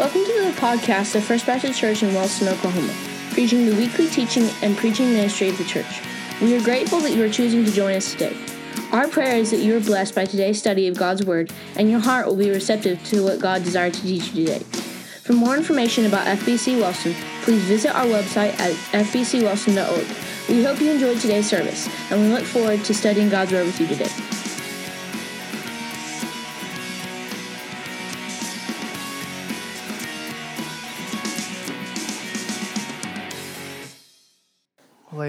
Welcome to the podcast of First Baptist Church in Wellston, Oklahoma, preaching the weekly teaching and preaching ministry of the church. We are grateful that you are choosing to join us today. Our prayer is that you are blessed by today's study of God's Word and your heart will be receptive to what God desired to teach you today. For more information about FBC Wellston, please visit our website at fbcwellston.org. We hope you enjoyed today's service, and we look forward to studying God's Word with you today.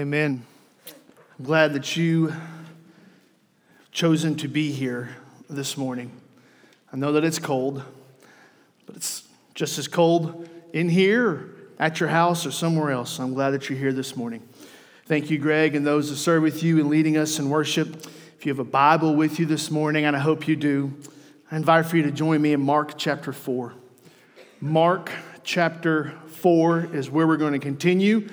Amen. I'm glad that you chosen to be here this morning. I know that it's cold, but it's just as cold in here, at your house, or somewhere else. I'm glad that you're here this morning. Thank you, Greg, and those that serve with you in leading us in worship. If you have a Bible with you this morning, and I hope you do, I invite for you to join me in Mark chapter 4. Mark chapter 4 is where we're going to continue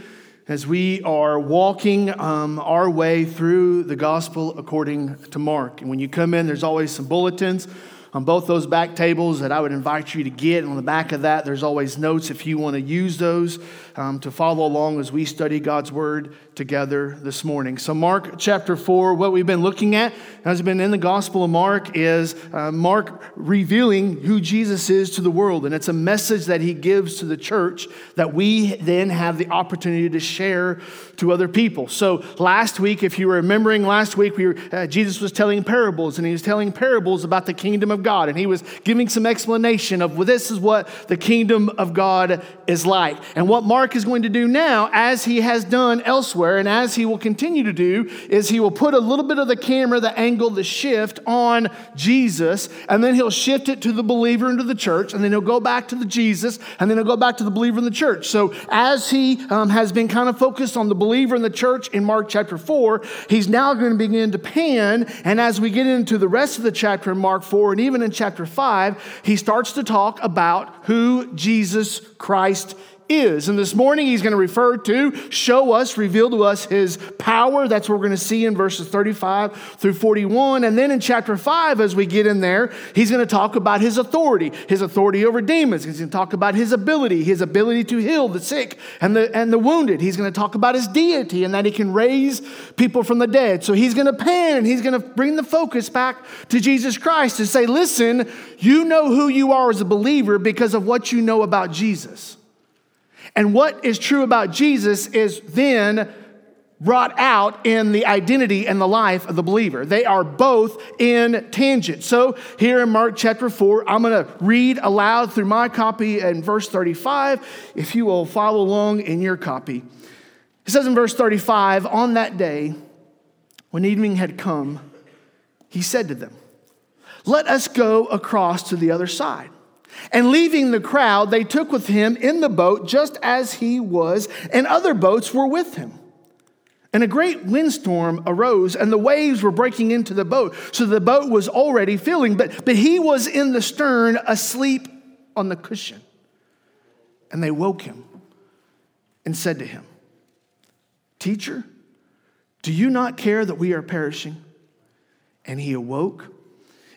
as we are walking um, our way through the gospel according to Mark. And when you come in, there's always some bulletins on both those back tables that I would invite you to get. And on the back of that, there's always notes if you want to use those um, to follow along as we study God's word together this morning. So, Mark chapter 4, what we've been looking at has been in the Gospel of Mark is uh, Mark revealing who Jesus is to the world. And it's a message that he gives to the church that we then have the opportunity to share to other people. So, last week, if you were remembering, last week we were, uh, Jesus was telling parables, and he was telling parables about the kingdom of God. And he was giving some explanation of well, this is what the kingdom of God is like. And what Mark is going to do now, as he has done elsewhere, and as he will continue to do, is he will put a little bit of the camera, the angle, the shift on Jesus, and then he'll shift it to the believer into the church, and then he'll go back to the Jesus, and then he'll go back to the believer in the church. So as he um, has been kind of focused on the believer in the church in Mark chapter 4, he's now going to begin to pan, and as we get into the rest of the chapter in Mark 4, and even in chapter 5, he starts to talk about who Jesus Christ is. And this morning he's going to refer to, show us, reveal to us his power. That's what we're going to see in verses 35 through 41. And then in chapter 5, as we get in there, he's going to talk about his authority, his authority over demons. He's going to talk about his ability, his ability to heal the sick and the, and the wounded. He's going to talk about his deity and that he can raise people from the dead. So he's going to pan and he's going to bring the focus back to Jesus Christ to say, listen, you know who you are as a believer because of what you know about Jesus. And what is true about Jesus is then brought out in the identity and the life of the believer. They are both in tangent. So here in Mark chapter 4, I'm going to read aloud through my copy in verse 35. If you will follow along in your copy, it says in verse 35 On that day, when evening had come, he said to them, Let us go across to the other side. And leaving the crowd, they took with him in the boat just as he was, and other boats were with him. And a great windstorm arose, and the waves were breaking into the boat. So the boat was already filling, but, but he was in the stern, asleep on the cushion. And they woke him and said to him, Teacher, do you not care that we are perishing? And he awoke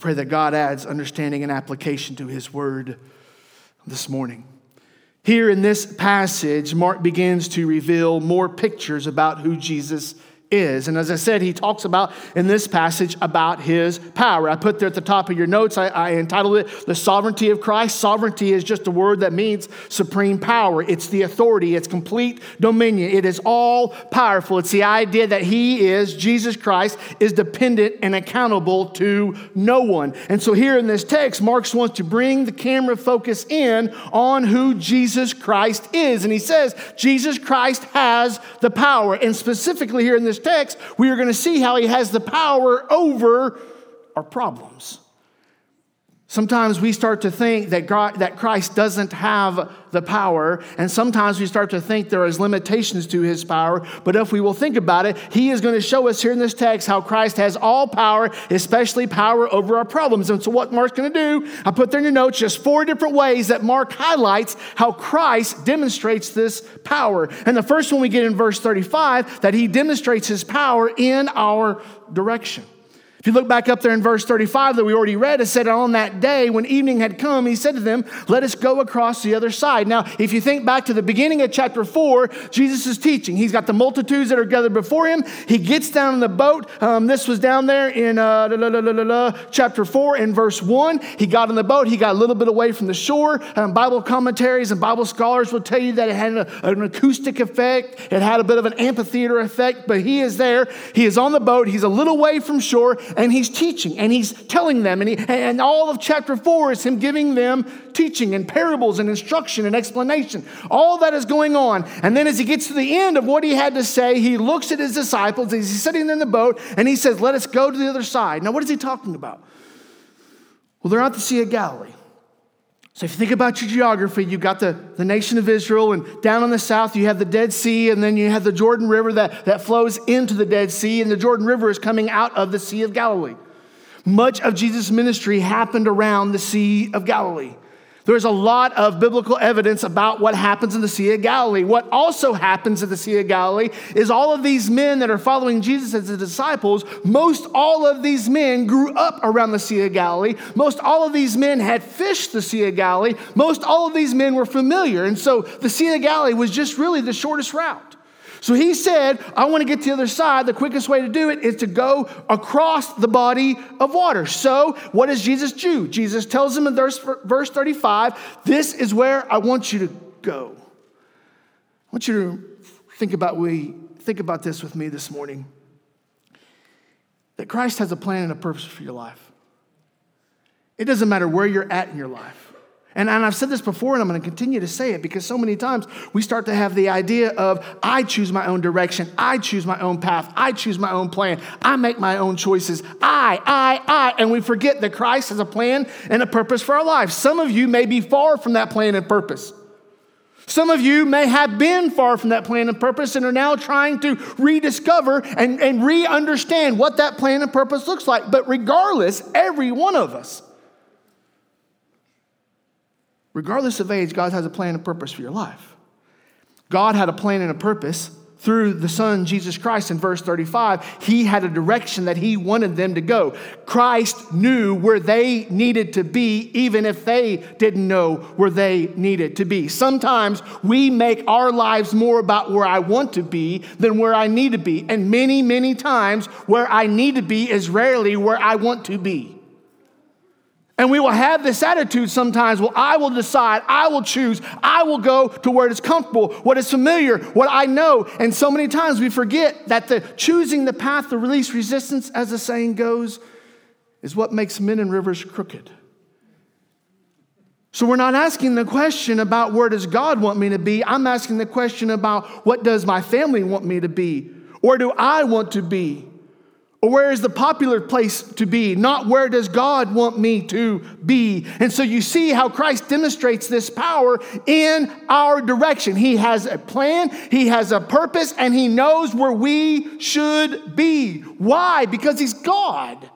Pray that God adds understanding and application to his word this morning. Here in this passage, Mark begins to reveal more pictures about who Jesus is. And as I said, he talks about in this passage about his power. I put there at the top of your notes, I, I, entitled it The Sovereignty of Christ. Sovereignty is just a word that means supreme power, it's the authority, it's complete dominion, it is all powerful. It's the idea that he is, Jesus Christ, is dependent and accountable to no one. And so here in this text, Marx wants to bring the camera focus in on who Jesus Christ is. And he says, Jesus Christ has the power. And specifically here in this text, we are going to see how he has the power over our problems. Sometimes we start to think that, God, that Christ doesn't have the power, and sometimes we start to think there is limitations to his power. But if we will think about it, he is going to show us here in this text how Christ has all power, especially power over our problems. And so, what Mark's going to do, I put there in your notes just four different ways that Mark highlights how Christ demonstrates this power. And the first one we get in verse 35 that he demonstrates his power in our direction. If you look back up there in verse 35 that we already read, it said, On that day when evening had come, he said to them, Let us go across the other side. Now, if you think back to the beginning of chapter 4, Jesus is teaching. He's got the multitudes that are gathered before him. He gets down in the boat. Um, this was down there in uh, la, la, la, chapter 4 in verse 1. He got in the boat. He got a little bit away from the shore. Um, Bible commentaries and Bible scholars will tell you that it had a, an acoustic effect, it had a bit of an amphitheater effect, but he is there. He is on the boat. He's a little way from shore and he's teaching and he's telling them. And, he, and all of chapter four is him giving them teaching and parables and instruction and explanation. All that is going on. And then as he gets to the end of what he had to say, he looks at his disciples he's sitting in the boat and he says, Let us go to the other side. Now, what is he talking about? Well, they're out the Sea of Galilee. So if you think about your geography, you've got the, the nation of Israel, and down on the south, you have the Dead Sea, and then you have the Jordan River that, that flows into the Dead Sea, and the Jordan River is coming out of the Sea of Galilee. Much of Jesus' ministry happened around the Sea of Galilee. There's a lot of biblical evidence about what happens in the Sea of Galilee. What also happens at the Sea of Galilee is all of these men that are following Jesus as the disciples, most all of these men grew up around the Sea of Galilee. Most all of these men had fished the Sea of Galilee. Most all of these men were familiar. And so the Sea of Galilee was just really the shortest route. So he said, I want to get to the other side. The quickest way to do it is to go across the body of water. So, what does Jesus do? Jesus tells him in verse, verse 35, This is where I want you to go. I want you to think about, we, think about this with me this morning that Christ has a plan and a purpose for your life. It doesn't matter where you're at in your life. And, and I've said this before, and I'm going to continue to say it because so many times we start to have the idea of I choose my own direction, I choose my own path, I choose my own plan, I make my own choices, I, I, I, and we forget that Christ has a plan and a purpose for our lives. Some of you may be far from that plan and purpose. Some of you may have been far from that plan and purpose and are now trying to rediscover and, and re understand what that plan and purpose looks like. But regardless, every one of us Regardless of age, God has a plan and purpose for your life. God had a plan and a purpose through the Son, Jesus Christ, in verse 35. He had a direction that He wanted them to go. Christ knew where they needed to be, even if they didn't know where they needed to be. Sometimes we make our lives more about where I want to be than where I need to be. And many, many times, where I need to be is rarely where I want to be. And we will have this attitude sometimes well, I will decide, I will choose, I will go to where it is comfortable, what is familiar, what I know. And so many times we forget that the choosing the path to release resistance, as the saying goes, is what makes men and rivers crooked. So we're not asking the question about where does God want me to be? I'm asking the question about what does my family want me to be? Or do I want to be? Or where is the popular place to be? Not where does God want me to be? And so you see how Christ demonstrates this power in our direction. He has a plan, He has a purpose, and He knows where we should be. Why? Because He's God.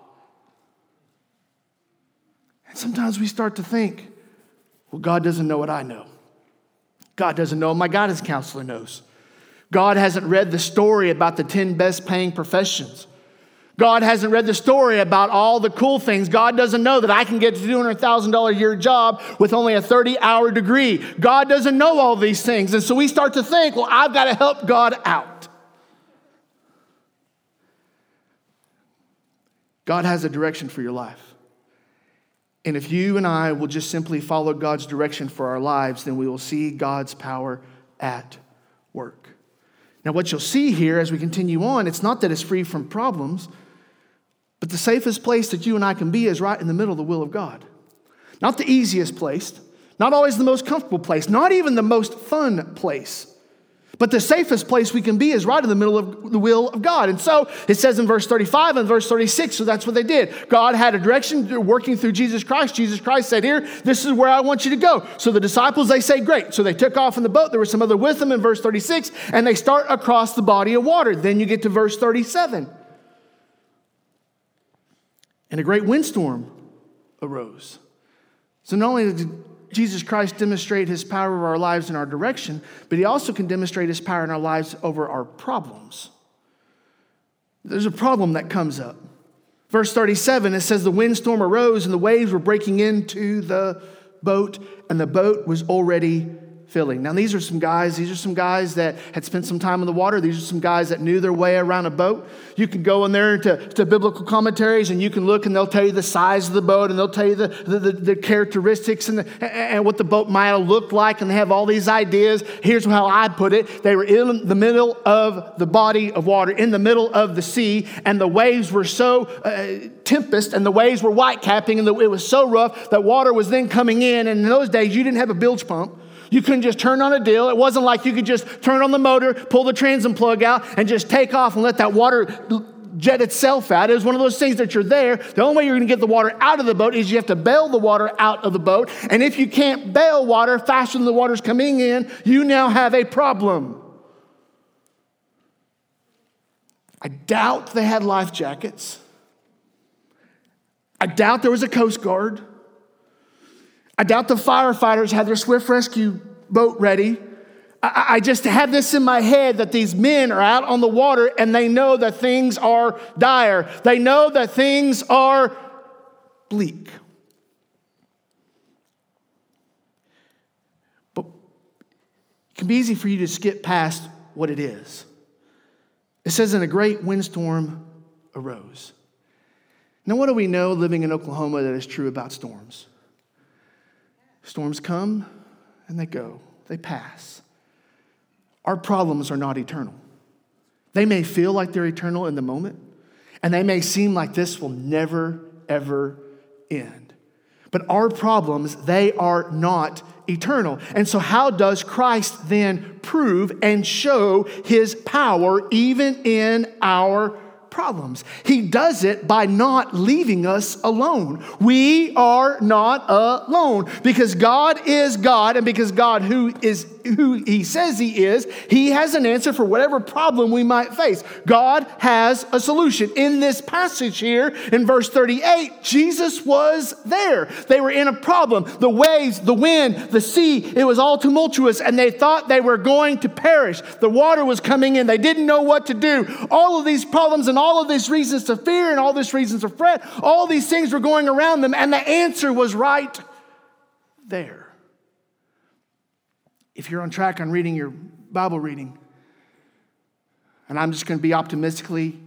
And sometimes we start to think, well, God doesn't know what I know. God doesn't know my guidance counselor knows. God hasn't read the story about the 10 best paying professions. God hasn't read the story about all the cool things. God doesn't know that I can get a $200,000 a year job with only a 30 hour degree. God doesn't know all these things. And so we start to think, well, I've got to help God out. God has a direction for your life. And if you and I will just simply follow God's direction for our lives, then we will see God's power at work. Now, what you'll see here as we continue on, it's not that it's free from problems. But the safest place that you and I can be is right in the middle of the will of God. Not the easiest place, not always the most comfortable place, not even the most fun place. But the safest place we can be is right in the middle of the will of God. And so it says in verse 35 and verse 36, so that's what they did. God had a direction working through Jesus Christ. Jesus Christ said, Here, this is where I want you to go. So the disciples, they say, Great. So they took off in the boat. There were some other with them in verse 36, and they start across the body of water. Then you get to verse 37. And a great windstorm arose. So not only did Jesus Christ demonstrate his power over our lives in our direction, but he also can demonstrate his power in our lives over our problems. There's a problem that comes up. Verse 37, it says, The windstorm arose and the waves were breaking into the boat, and the boat was already filling. Now, these are some guys, these are some guys that had spent some time in the water. These are some guys that knew their way around a boat. You can go in there to, to biblical commentaries and you can look and they'll tell you the size of the boat and they'll tell you the, the, the, the characteristics and, the, and what the boat might have looked like. And they have all these ideas. Here's how I put it they were in the middle of the body of water, in the middle of the sea, and the waves were so uh, tempest and the waves were white capping and the, it was so rough that water was then coming in. And in those days, you didn't have a bilge pump. You couldn't just turn on a deal. It wasn't like you could just turn on the motor, pull the transom plug out, and just take off and let that water jet itself out. It was one of those things that you're there. The only way you're going to get the water out of the boat is you have to bail the water out of the boat. And if you can't bail water faster than the water's coming in, you now have a problem. I doubt they had life jackets. I doubt there was a Coast Guard. I doubt the firefighters had their swift rescue boat ready. I, I just have this in my head that these men are out on the water and they know that things are dire. They know that things are bleak. But it can be easy for you to skip past what it is. It says, "In a great windstorm arose. Now, what do we know living in Oklahoma that is true about storms? Storms come and they go, they pass. Our problems are not eternal. They may feel like they're eternal in the moment, and they may seem like this will never, ever end. But our problems, they are not eternal. And so, how does Christ then prove and show his power even in our problems. He does it by not leaving us alone. We are not alone because God is God and because God who is who he says he is, he has an answer for whatever problem we might face. God has a solution. In this passage here in verse 38, Jesus was there. They were in a problem. The waves, the wind, the sea, it was all tumultuous and they thought they were going to perish. The water was coming in. They didn't know what to do. All of these problems and all of these reasons to fear and all these reasons to fret, all these things were going around them and the answer was right there if you're on track on reading your Bible reading, and I'm just going to be optimistically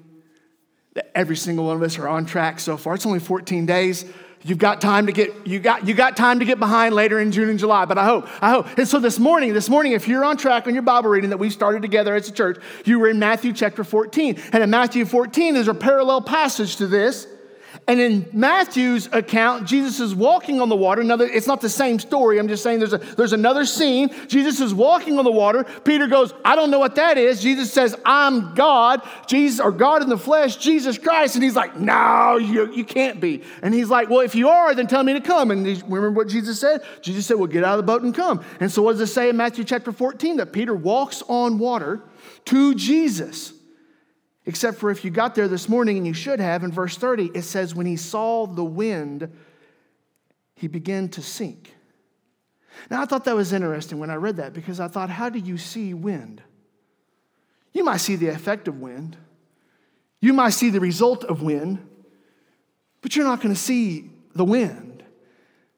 that every single one of us are on track so far. It's only 14 days. You've got time to get you got you got time to get behind later in June and July, but I hope I hope. And so this morning, this morning, if you're on track on your Bible reading that we started together as a church, you were in Matthew chapter 14, and in Matthew 14 there's a parallel passage to this and in Matthew's account, Jesus is walking on the water. Now, it's not the same story. I'm just saying there's, a, there's another scene. Jesus is walking on the water. Peter goes, I don't know what that is. Jesus says, I'm God, Jesus, or God in the flesh, Jesus Christ. And he's like, No, you, you can't be. And he's like, Well, if you are, then tell me to come. And remember what Jesus said? Jesus said, Well, get out of the boat and come. And so, what does it say in Matthew chapter 14? That Peter walks on water to Jesus. Except for if you got there this morning, and you should have, in verse 30, it says, When he saw the wind, he began to sink. Now, I thought that was interesting when I read that because I thought, how do you see wind? You might see the effect of wind, you might see the result of wind, but you're not going to see the wind.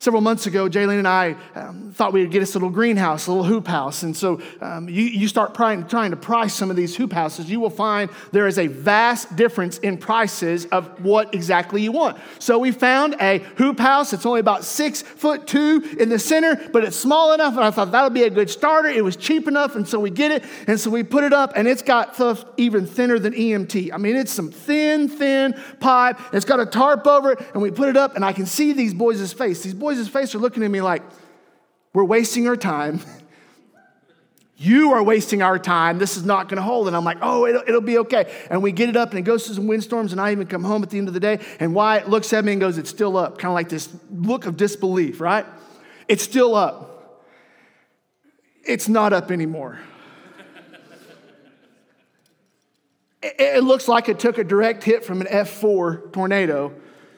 Several months ago, Jaylene and I um, thought we would get us a little greenhouse, a little hoop house. And so um, you, you start trying, trying to price some of these hoop houses, you will find there is a vast difference in prices of what exactly you want. So we found a hoop house. It's only about six foot two in the center, but it's small enough. And I thought that would be a good starter. It was cheap enough. And so we get it. And so we put it up, and it's got stuff even thinner than EMT. I mean, it's some thin, thin pipe. It's got a tarp over it. And we put it up, and I can see these boys' face. These boys boys' face are looking at me like, we're wasting our time. You are wasting our time. This is not going to hold. And I'm like, oh, it'll, it'll, be okay. And we get it up and it goes through some windstorms. And I even come home at the end of the day. And Wyatt looks at me and goes, it's still up. Kind of like this look of disbelief, right? It's still up. It's not up anymore. it, it looks like it took a direct hit from an F4 tornado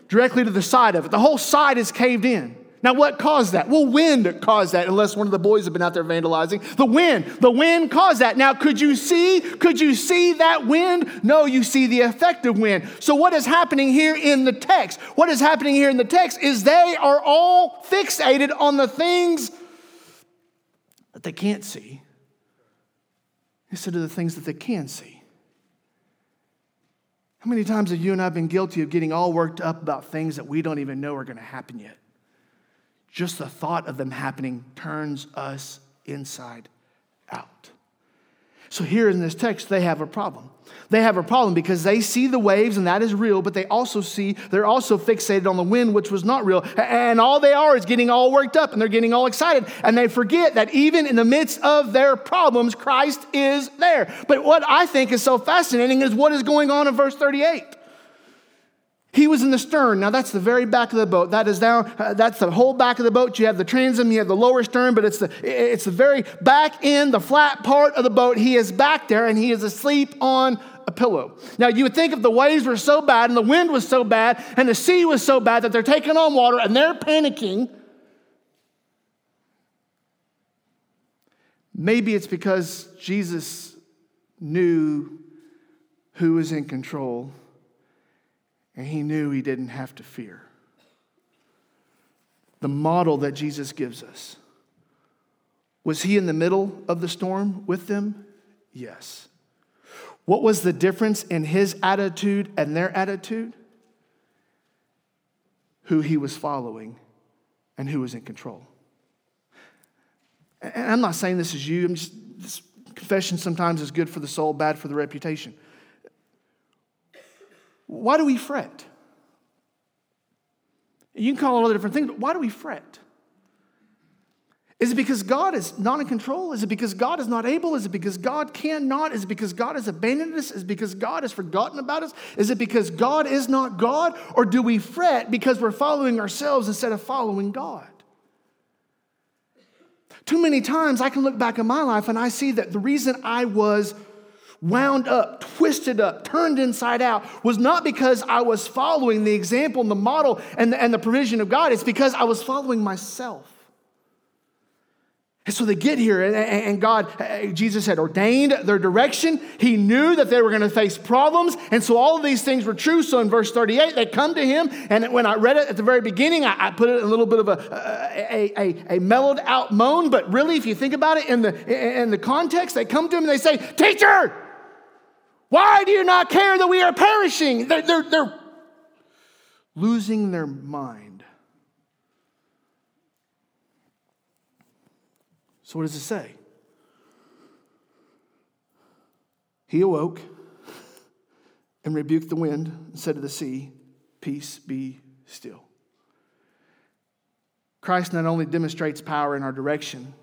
directly to the side of it. The whole side is caved in. Now, what caused that? Well, wind caused that, unless one of the boys have been out there vandalizing. The wind, the wind caused that. Now, could you see? Could you see that wind? No, you see the effect of wind. So, what is happening here in the text? What is happening here in the text is they are all fixated on the things that they can't see instead of the things that they can see. How many times have you and I been guilty of getting all worked up about things that we don't even know are going to happen yet? Just the thought of them happening turns us inside out. So, here in this text, they have a problem. They have a problem because they see the waves and that is real, but they also see, they're also fixated on the wind, which was not real. And all they are is getting all worked up and they're getting all excited. And they forget that even in the midst of their problems, Christ is there. But what I think is so fascinating is what is going on in verse 38. He was in the stern. Now that's the very back of the boat. That is down. Uh, that's the whole back of the boat. You have the transom. You have the lower stern, but it's the it's the very back end, the flat part of the boat. He is back there, and he is asleep on a pillow. Now you would think if the waves were so bad and the wind was so bad and the sea was so bad that they're taking on water and they're panicking. Maybe it's because Jesus knew who was in control and he knew he didn't have to fear. The model that Jesus gives us. Was he in the middle of the storm with them? Yes. What was the difference in his attitude and their attitude? Who he was following and who was in control. And I'm not saying this is you, I'm just, confession sometimes is good for the soul, bad for the reputation. Why do we fret? You can call it the different things, but why do we fret? Is it because God is not in control? Is it because God is not able? Is it because God cannot? Is it because God has abandoned us? Is it because God has forgotten about us? Is it because God is not God? Or do we fret because we're following ourselves instead of following God? Too many times I can look back in my life and I see that the reason I was wound up, twisted up, turned inside out was not because I was following the example and the model and the, and the provision of God. It's because I was following myself. And so they get here, and God, uh, Jesus had ordained their direction. He knew that they were going to face problems. And so all of these things were true. So in verse 38, they come to him. And when I read it at the very beginning, I, put it in a little bit of a, a, a, a mellowed out moan. But really, if you think about it in the, in the context, they come to him and they say, Teacher, why do you not care that we are perishing? They're, they're, they're losing their mind. So, what does it say? He awoke and rebuked the wind and said to the sea, Peace be still. Christ not only demonstrates power in our direction,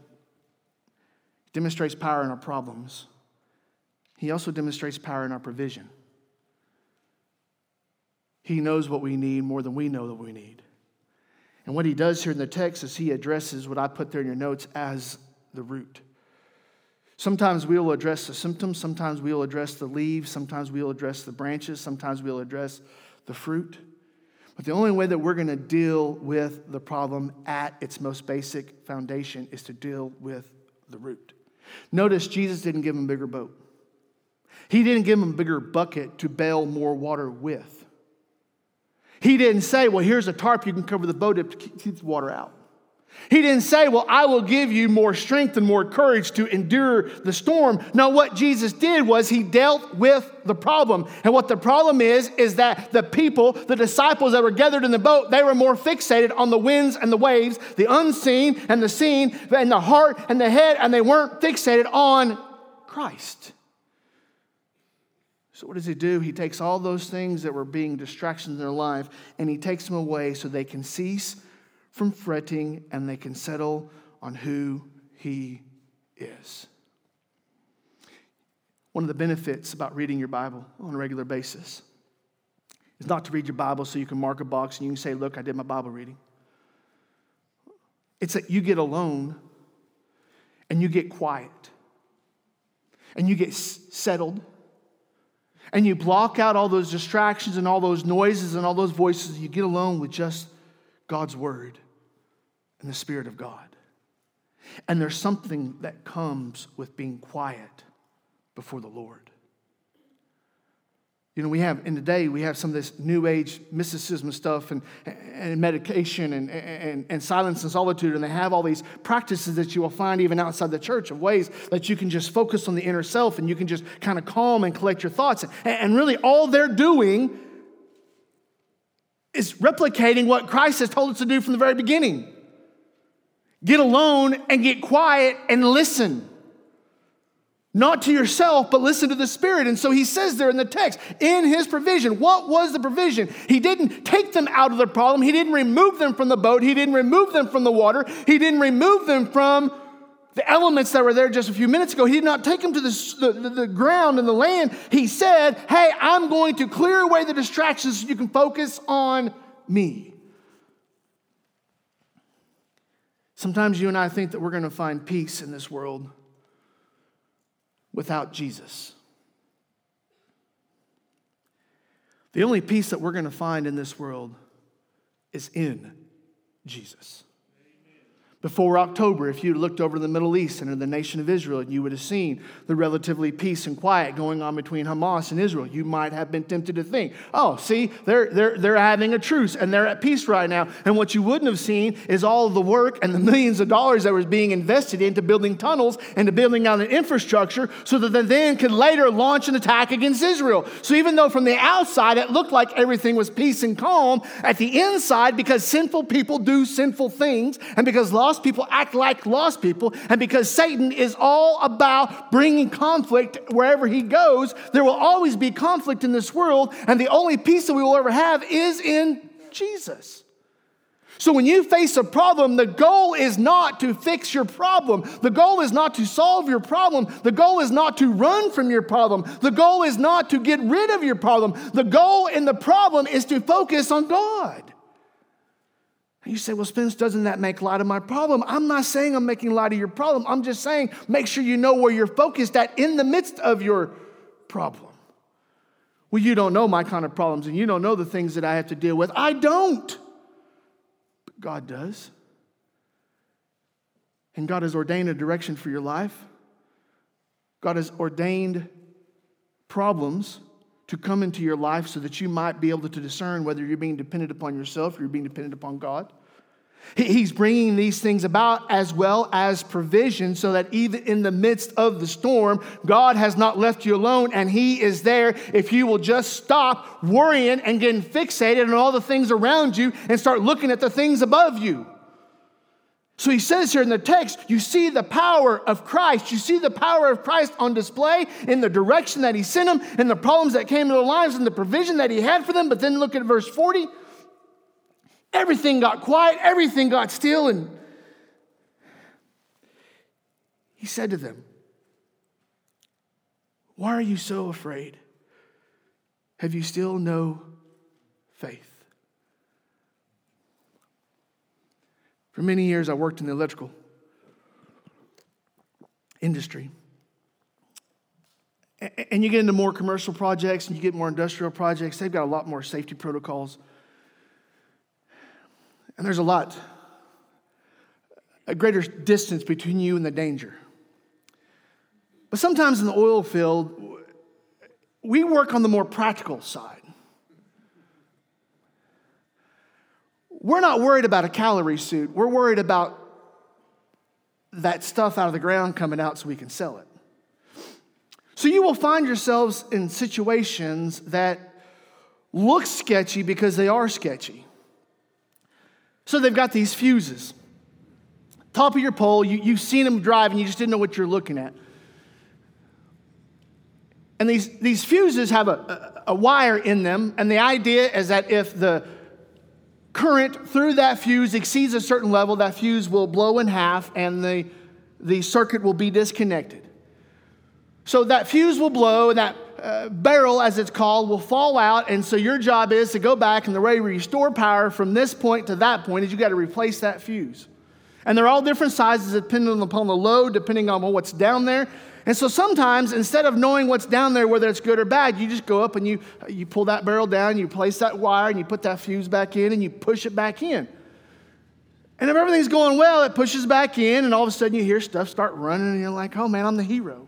demonstrates power in our problems. He also demonstrates power in our provision. He knows what we need more than we know that we need. And what he does here in the text is he addresses what I put there in your notes as the root. Sometimes we'll address the symptoms, sometimes we'll address the leaves, sometimes we'll address the branches, sometimes we'll address the fruit. But the only way that we're going to deal with the problem at its most basic foundation is to deal with the root. Notice Jesus didn't give him a bigger boat. He didn't give them a bigger bucket to bail more water with. He didn't say, Well, here's a tarp you can cover the boat up to keep the water out. He didn't say, Well, I will give you more strength and more courage to endure the storm. No, what Jesus did was he dealt with the problem. And what the problem is, is that the people, the disciples that were gathered in the boat, they were more fixated on the winds and the waves, the unseen and the seen, and the heart and the head, and they weren't fixated on Christ. So, what does he do? He takes all those things that were being distractions in their life and he takes them away so they can cease from fretting and they can settle on who he is. one of the benefits about reading your Bible on a regular basis is not to read your Bible so you can mark a box and you can say, Look, I did my Bible reading. It's that you get alone and you get quiet and you get settled and you block out all those distractions and all those noises and all those voices. You get alone with just God's Word and the Spirit of God. And there's something that comes with being quiet before the Lord. You know, we have, in today, we have some of this new age mysticism stuff and, and medication and, and, and silence and solitude, and they have all these practices that you will find even outside the church of ways that you can just focus on the inner self and you can just kind of calm and collect your thoughts. And really, all they're doing is replicating what Christ has told us to do from the very beginning. Get alone and get quiet and listen not to yourself, but listen to the Spirit. And so he says there in the text, in his provision, what was the provision? He didn't take them out of the problem. He didn't remove them from the boat. He didn't remove them from the water. He didn't remove them from the elements that were there just a few minutes ago. He did not take them to the, the, the ground and the land. He said, Hey, I'm going to clear away the distractions so you can focus on me. Sometimes you and I think that we're going to find peace in this world without Jesus. The only peace that we're going to find in this world is in Jesus. Before October, if you looked over the Middle East and in the nation of Israel, you would have seen the relatively peace and quiet going on between Hamas and Israel. You might have been tempted to think, oh, see, they're, they're, they're having a truce and they're at peace right now. And what you wouldn't have seen is all the work and the millions of dollars that was being invested into building tunnels and to building out an infrastructure so that they then could later launch an attack against Israel. So even though from the outside it looked like everything was peace and calm, at the inside, because sinful people do sinful things and because lost people act like lost people, and because Satan is all about bringing conflict wherever he goes, there will always be conflict in this world, and the only peace that we will ever have is in Jesus. So when you face a problem, the goal is not to fix your problem. The goal is not to solve your problem. The goal is not to run from your problem. The goal is not to get rid of your problem. The goal in the problem is to focus on God. You say, well, Spence, doesn't that make light of my problem? I'm not saying I'm making light of your problem. I'm just saying make sure you know where you're focused at in the midst of your problem. Well, you don't know my kind of problems and you don't know the things that I have to deal with. I don't. But God does. And God has ordained a direction for your life. God has ordained problems to come into your life so that you might be able to discern whether you're being dependent upon yourself or you're being dependent upon God. He's bringing these things about as well as provision so that even in the midst of the storm, God has not left you alone and He is there if you will just stop worrying and getting fixated on all the things around you and start looking at the things above you. So he says here in the text, you see the power of Christ. You see the power of Christ on display in the direction that he sent them, in the problems that came into their lives, and the provision that he had for them. But then look at verse 40. Everything got quiet, everything got still, and he said to them, Why are you so afraid? Have you still no faith? For many years, I worked in the electrical industry. And you get into more commercial projects and you get more industrial projects, they've got a lot more safety protocols. And there's a lot, a greater distance between you and the danger. But sometimes in the oil field, we work on the more practical side. We're not worried about a calorie suit. We're worried about that stuff out of the ground coming out so we can sell it. So you will find yourselves in situations that look sketchy because they are sketchy. So they've got these fuses. Top of your pole, you, you've seen them drive and you just didn't know what you're looking at. And these, these fuses have a, a, a wire in them, and the idea is that if the current through that fuse exceeds a certain level, that fuse will blow in half and the, the circuit will be disconnected. So that fuse will blow, and that uh, barrel, as it's called, will fall out. And so your job is to go back, and the way to restore power from this point to that point is you got to replace that fuse. And they're all different sizes depending upon the load, depending on what's down there. And so sometimes, instead of knowing what's down there, whether it's good or bad, you just go up and you, you pull that barrel down, you place that wire, and you put that fuse back in, and you push it back in. And if everything's going well, it pushes back in, and all of a sudden you hear stuff start running, and you're like, oh man, I'm the hero.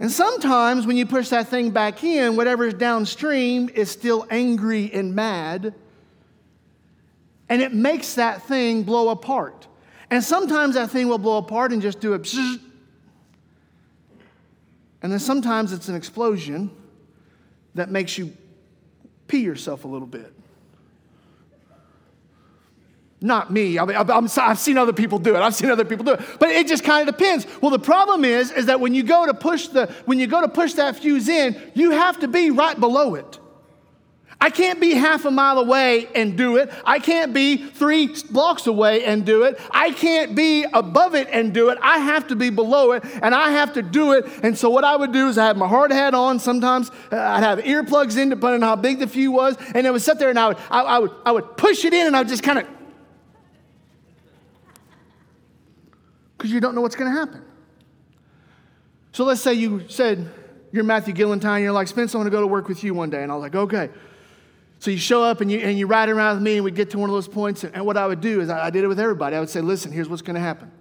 And sometimes when you push that thing back in, whatever's downstream is still angry and mad, and it makes that thing blow apart. And sometimes that thing will blow apart and just do a and then sometimes it's an explosion that makes you pee yourself a little bit. Not me. I mean, i have seen other people do it. I've seen other people do it. But it just kind of depends. Well, the problem is, is that when you go to push the, when you go to push that fuse in, you have to be right below it. I can't be half a mile away and do it. I can't be three blocks away and do it. I can't be above it and do it. I have to be below it and I have to do it. And so, what I would do is I have my hard hat on. Sometimes uh, I'd have earplugs in, depending on how big the fuse was. And I would sit there and I would, I, I would, I would push it in and I would just kind of, because you don't know what's going to happen. So, let's say you said, you're Matthew Gillentine, you're like, Spence, I want to go to work with you one day. And I was like, okay. So you show up and you, and you ride around with me, and we get to one of those points. And, and what I would do is I, I did it with everybody. I would say, listen, here's what's going to happen.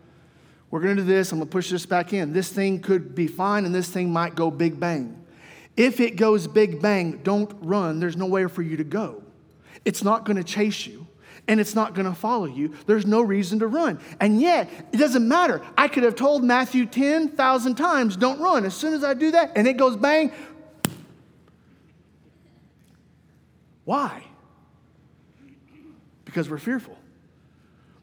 We're going to do this. I'm going to push this back in. This thing could be fine, and this thing might go big bang. If it goes big bang, don't run. There's nowhere for you to go. It's not going to chase you and it's not going to follow you. There's no reason to run. And yet, it doesn't matter. I could have told Matthew 10,000 times, don't run. As soon as I do that and it goes bang, Why? Because we're fearful.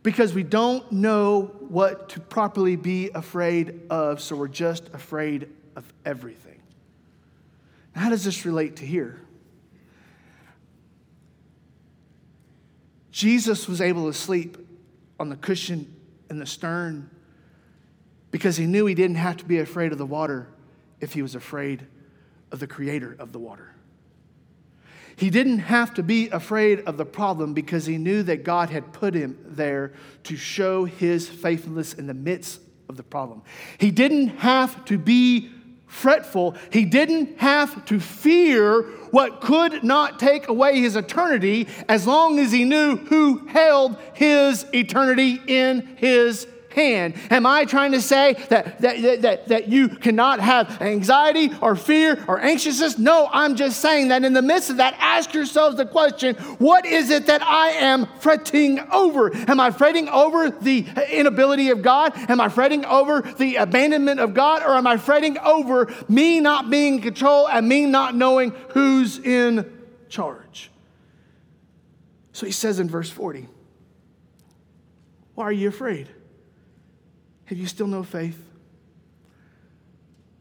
Because we don't know what to properly be afraid of, so we're just afraid of everything. How does this relate to here? Jesus was able to sleep on the cushion in the stern because he knew he didn't have to be afraid of the water if he was afraid of the creator of the water. He didn't have to be afraid of the problem because he knew that God had put him there to show his faithfulness in the midst of the problem. He didn't have to be fretful. He didn't have to fear what could not take away his eternity as long as he knew who held his eternity in his hand. Am I trying to say that, that, that, that you cannot have anxiety or fear or anxiousness? No, I'm just saying that in the midst of that, ask yourselves the question what is it that I am fretting over? Am I fretting over the inability of God? Am I fretting over the abandonment of God? Or am I fretting over me not being in control and me not knowing who's in charge? So he says in verse 40, Why are you afraid? Have you still no faith?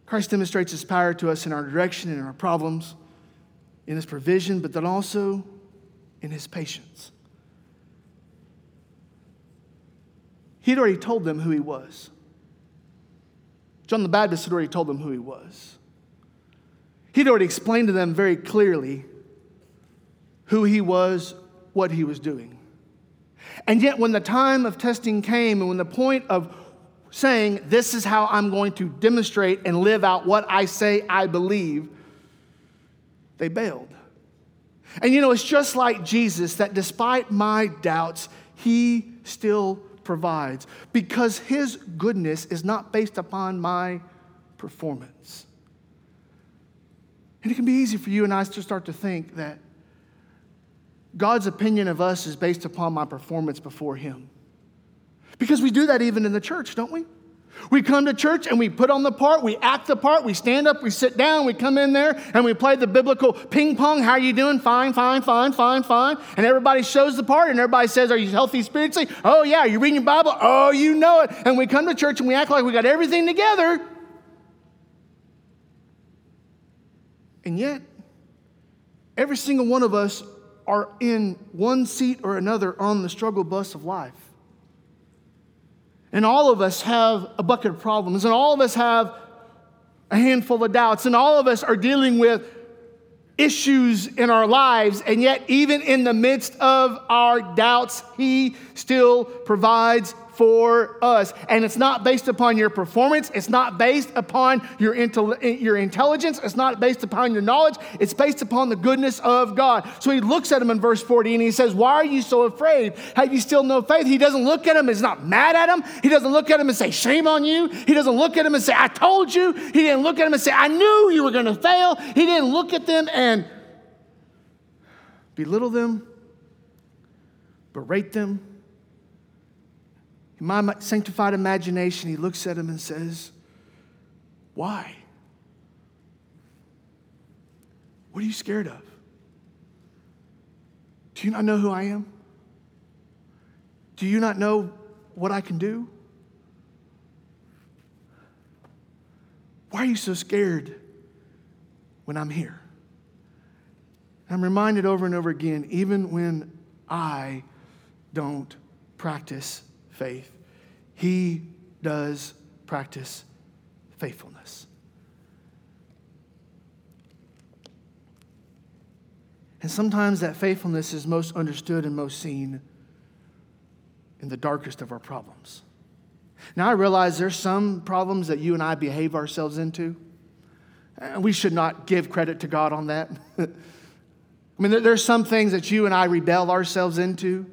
Christ demonstrates his power to us in our direction in our problems, in his provision, but then also in his patience. He'd already told them who he was. John the Baptist had already told them who he was. He'd already explained to them very clearly who he was, what he was doing. And yet, when the time of testing came and when the point of saying, This is how I'm going to demonstrate and live out what I say I believe, they bailed. And you know, it's just like Jesus that despite my doubts, he still provides because his goodness is not based upon my performance. And it can be easy for you and I to start to think that God's opinion of us is based upon my performance before him. Because we do that even in the church, don't we? We come to church and we put on the part, we act the part, we stand up, we sit down, we come in there and we play the biblical ping pong. How are you doing? Fine, fine, fine, fine, fine. And everybody shows the part and everybody says, Are you healthy spiritually? Oh, yeah. Are you reading your Bible? Oh, you know it. And we come to church and we act like we got everything together. And yet, every single one of us are in one seat or another on the struggle bus of life. And all of us have a bucket of problems, and all of us have a handful of doubts, and all of us are dealing with issues in our lives, and yet, even in the midst of our doubts, He still provides for us. And it's not based upon your performance, it's not based upon your, intel- your intelligence, it's not based upon your knowledge, it's based upon the goodness of God. So he looks at him in verse 40 and he says, Why are you so afraid? Have you still no faith? He doesn't look at him, he's not mad at him. He doesn't look at him and say, Shame on you. He doesn't look at him and say, I told you. He didn't look at him and say, I knew you were going to fail. He didn't look at them and belittle them, berate them in my sanctified imagination, he looks at him and says, Why? What are you scared of? Do you not know who I am? Do you not know what I can do? Why are you so scared when I'm here? I'm reminded over and over again, even when I don't practice faith. He does practice faithfulness. And sometimes that faithfulness is most understood and most seen in the darkest of our problems. Now, I realize there's some problems that you and I behave ourselves into, and we should not give credit to God on that. I mean, there's some things that you and I rebel ourselves into.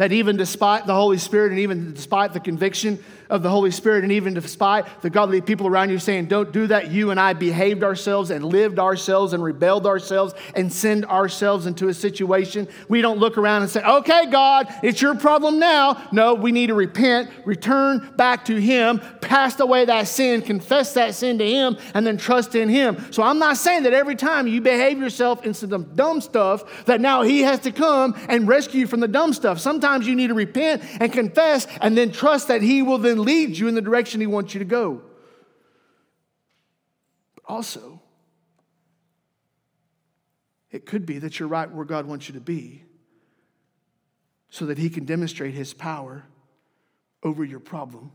That even despite the Holy Spirit and even despite the conviction of the Holy Spirit, and even despite the godly people around you saying, Don't do that, you and I behaved ourselves and lived ourselves and rebelled ourselves and sinned ourselves into a situation. We don't look around and say, Okay, God, it's your problem now. No, we need to repent, return back to Him, cast away that sin, confess that sin to Him, and then trust in Him. So I'm not saying that every time you behave yourself into some dumb stuff, that now He has to come and rescue you from the dumb stuff. Sometimes you need to repent and confess and then trust that He will then lead you in the direction He wants you to go. But also, it could be that you're right where God wants you to be so that He can demonstrate His power over your problem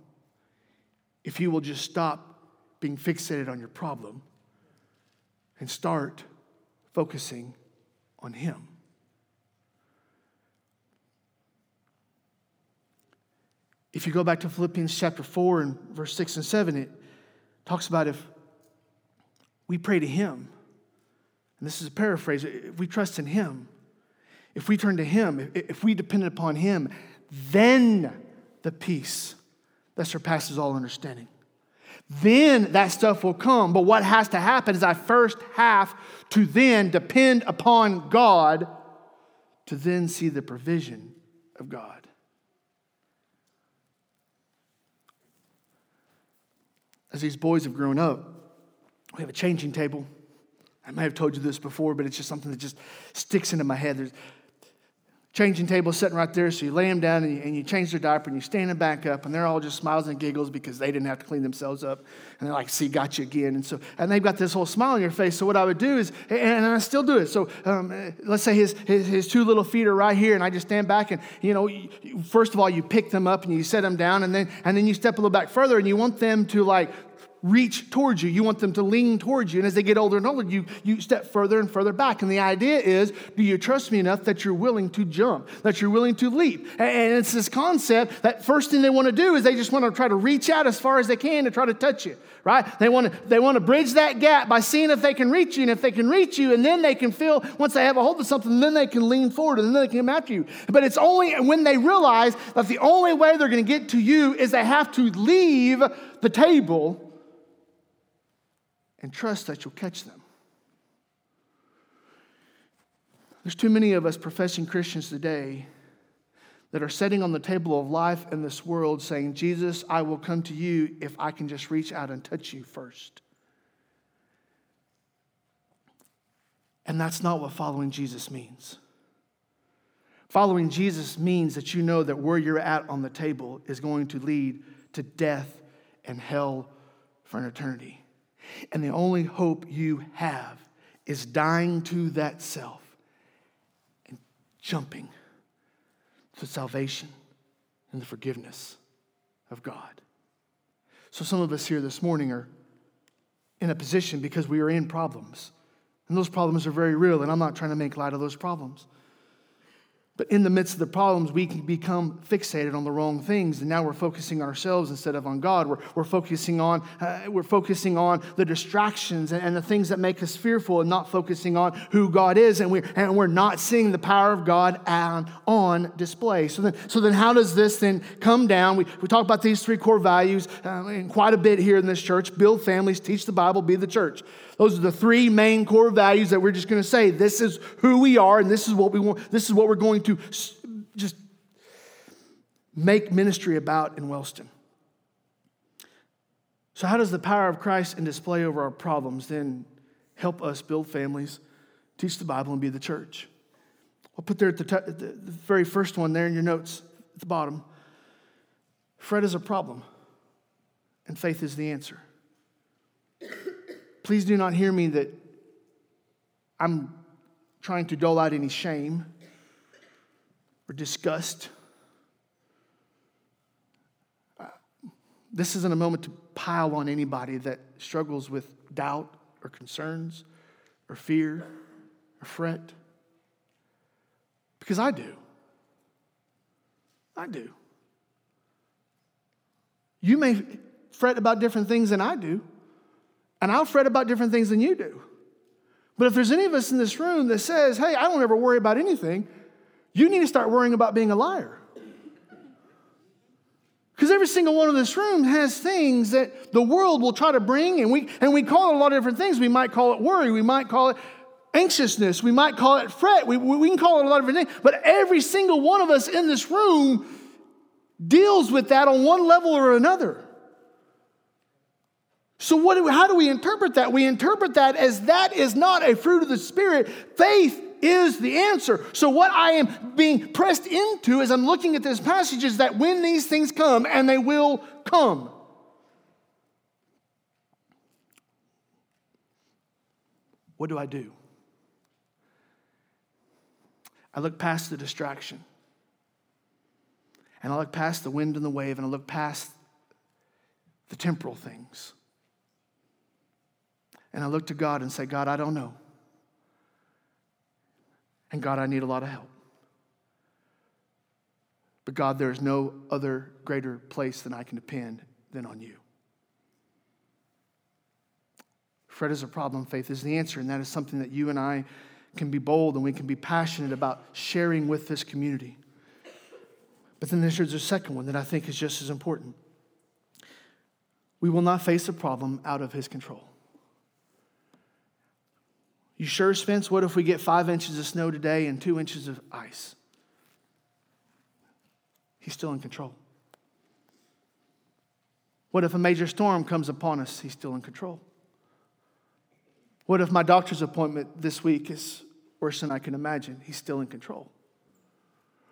if you will just stop being fixated on your problem and start focusing on Him. If you go back to Philippians chapter 4 and verse 6 and 7, it talks about if we pray to Him, and this is a paraphrase, if we trust in Him, if we turn to Him, if we depend upon Him, then the peace that surpasses all understanding. Then that stuff will come. But what has to happen is I first have to then depend upon God to then see the provision of God. As these boys have grown up, we have a changing table. I may have told you this before, but it's just something that just sticks into my head. There's changing table sitting right there, so you lay them down and you, and you change their diaper and you stand them back up, and they're all just smiles and giggles because they didn't have to clean themselves up. And they're like, see, got you again. And so, and they've got this whole smile on your face. So what I would do is, and I still do it. So um, let's say his, his, his, two little feet are right here, and I just stand back and, you know, first of all, you pick them up and you set them down, and then, and then you step a little back further, and you want them to like reach towards you. You want them to lean towards you. And as they get older and older, you, you step further and further back. And the idea is do you trust me enough that you're willing to jump, that you're willing to leap? And it's this concept that first thing they want to do is they just want to try to reach out as far as they can to try to touch you, right? They want to, they want to bridge that gap by seeing if they can reach you. And if they can reach you, and then they can feel, once they have a hold of something, then they can lean forward and then they can come after you. But it's only when they realize that the only way they're going to get to you is they have to leave the table and trust that you'll catch them. There's too many of us professing Christians today that are sitting on the table of life in this world saying, Jesus, I will come to you if I can just reach out and touch you first. And that's not what following Jesus means. Following Jesus means that you know that where you're at on the table is going to lead to death and hell for an eternity. And the only hope you have is dying to that self and jumping to salvation and the forgiveness of God. So, some of us here this morning are in a position because we are in problems. And those problems are very real, and I'm not trying to make light of those problems. But in the midst of the problems, we can become fixated on the wrong things, and now we're focusing on ourselves instead of on God. We're, we're focusing on uh, we're focusing on the distractions and, and, the things that make us fearful, and not focusing on who God is, and we're and we're not seeing the power of God on, on display. So then, so then, how does this then come down? We we talk about these three core values uh, quite a bit here in this church: build families, teach the Bible, be the church. Those are the three main core values that we're just going to say this is who we are and this is what we want this is what we're going to just make ministry about in Wellston. So how does the power of Christ and display over our problems then help us build families, teach the Bible and be the church? I'll put there at the, t- the very first one there in your notes at the bottom. Fret is a problem, and faith is the answer. Please do not hear me that I'm trying to dole out any shame or disgust. This isn't a moment to pile on anybody that struggles with doubt or concerns or fear or fret. Because I do. I do. You may fret about different things than I do. And I'll fret about different things than you do. But if there's any of us in this room that says, hey, I don't ever worry about anything, you need to start worrying about being a liar. Because every single one of this room has things that the world will try to bring, and we, and we call it a lot of different things. We might call it worry, we might call it anxiousness, we might call it fret, we, we can call it a lot of different things. But every single one of us in this room deals with that on one level or another. So, what do, how do we interpret that? We interpret that as that is not a fruit of the Spirit. Faith is the answer. So, what I am being pressed into as I'm looking at this passage is that when these things come, and they will come, what do I do? I look past the distraction. And I look past the wind and the wave, and I look past the temporal things. And I look to God and say, God, I don't know. And God, I need a lot of help. But God, there is no other greater place than I can depend than on you. Fret is a problem, faith is the answer, and that is something that you and I can be bold and we can be passionate about sharing with this community. But then there's a second one that I think is just as important. We will not face a problem out of his control. You sure, Spence? What if we get five inches of snow today and two inches of ice? He's still in control. What if a major storm comes upon us? He's still in control. What if my doctor's appointment this week is worse than I can imagine? He's still in control.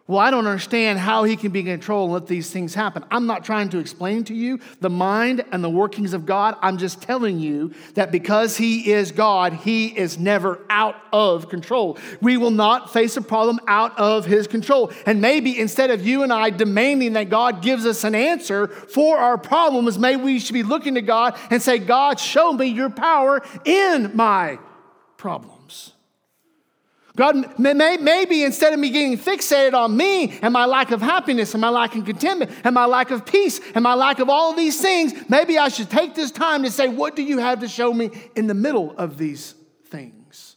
Well, I don't understand how he can be in control and let these things happen. I'm not trying to explain to you the mind and the workings of God. I'm just telling you that because he is God, he is never out of control. We will not face a problem out of his control. And maybe instead of you and I demanding that God gives us an answer for our problems, maybe we should be looking to God and say, God, show me your power in my problem. God, maybe instead of me getting fixated on me and my lack of happiness and my lack of contentment and my lack of peace and my lack of all of these things, maybe I should take this time to say, What do you have to show me in the middle of these things?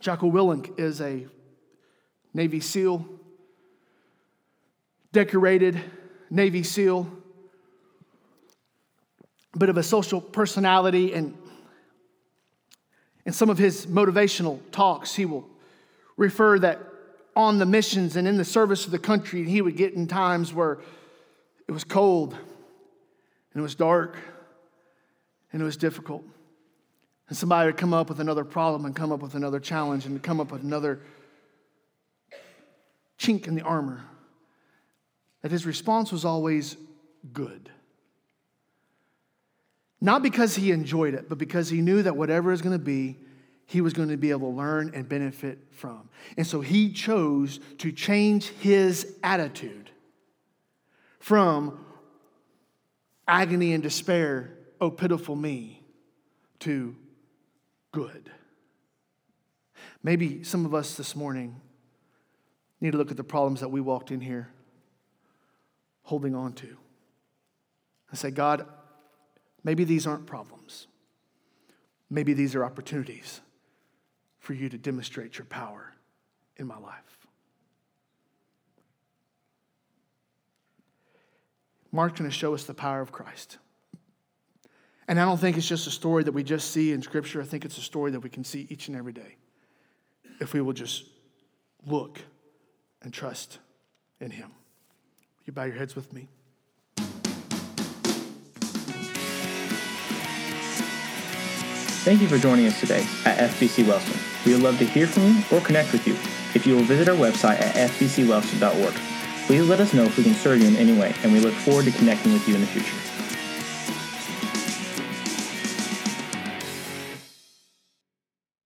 Jocko Willink is a Navy SEAL, decorated Navy SEAL, bit of a social personality and in some of his motivational talks, he will refer that on the missions and in the service of the country, he would get in times where it was cold and it was dark and it was difficult. And somebody would come up with another problem and come up with another challenge and come up with another chink in the armor. That his response was always good. Not because he enjoyed it, but because he knew that whatever is going to be, he was going to be able to learn and benefit from. And so he chose to change his attitude from agony and despair, oh pitiful me, to good. Maybe some of us this morning need to look at the problems that we walked in here holding on to and say, God, maybe these aren't problems. Maybe these are opportunities for you to demonstrate your power in my life. Mark's going to show us the power of Christ. And I don't think it's just a story that we just see in Scripture. I think it's a story that we can see each and every day if we will just look and trust in Him. You bow your heads with me. Thank you for joining us today at FBC Wellston. We would love to hear from you or connect with you if you will visit our website at fbcwellston.org. Please let us know if we can serve you in any way, and we look forward to connecting with you in the future.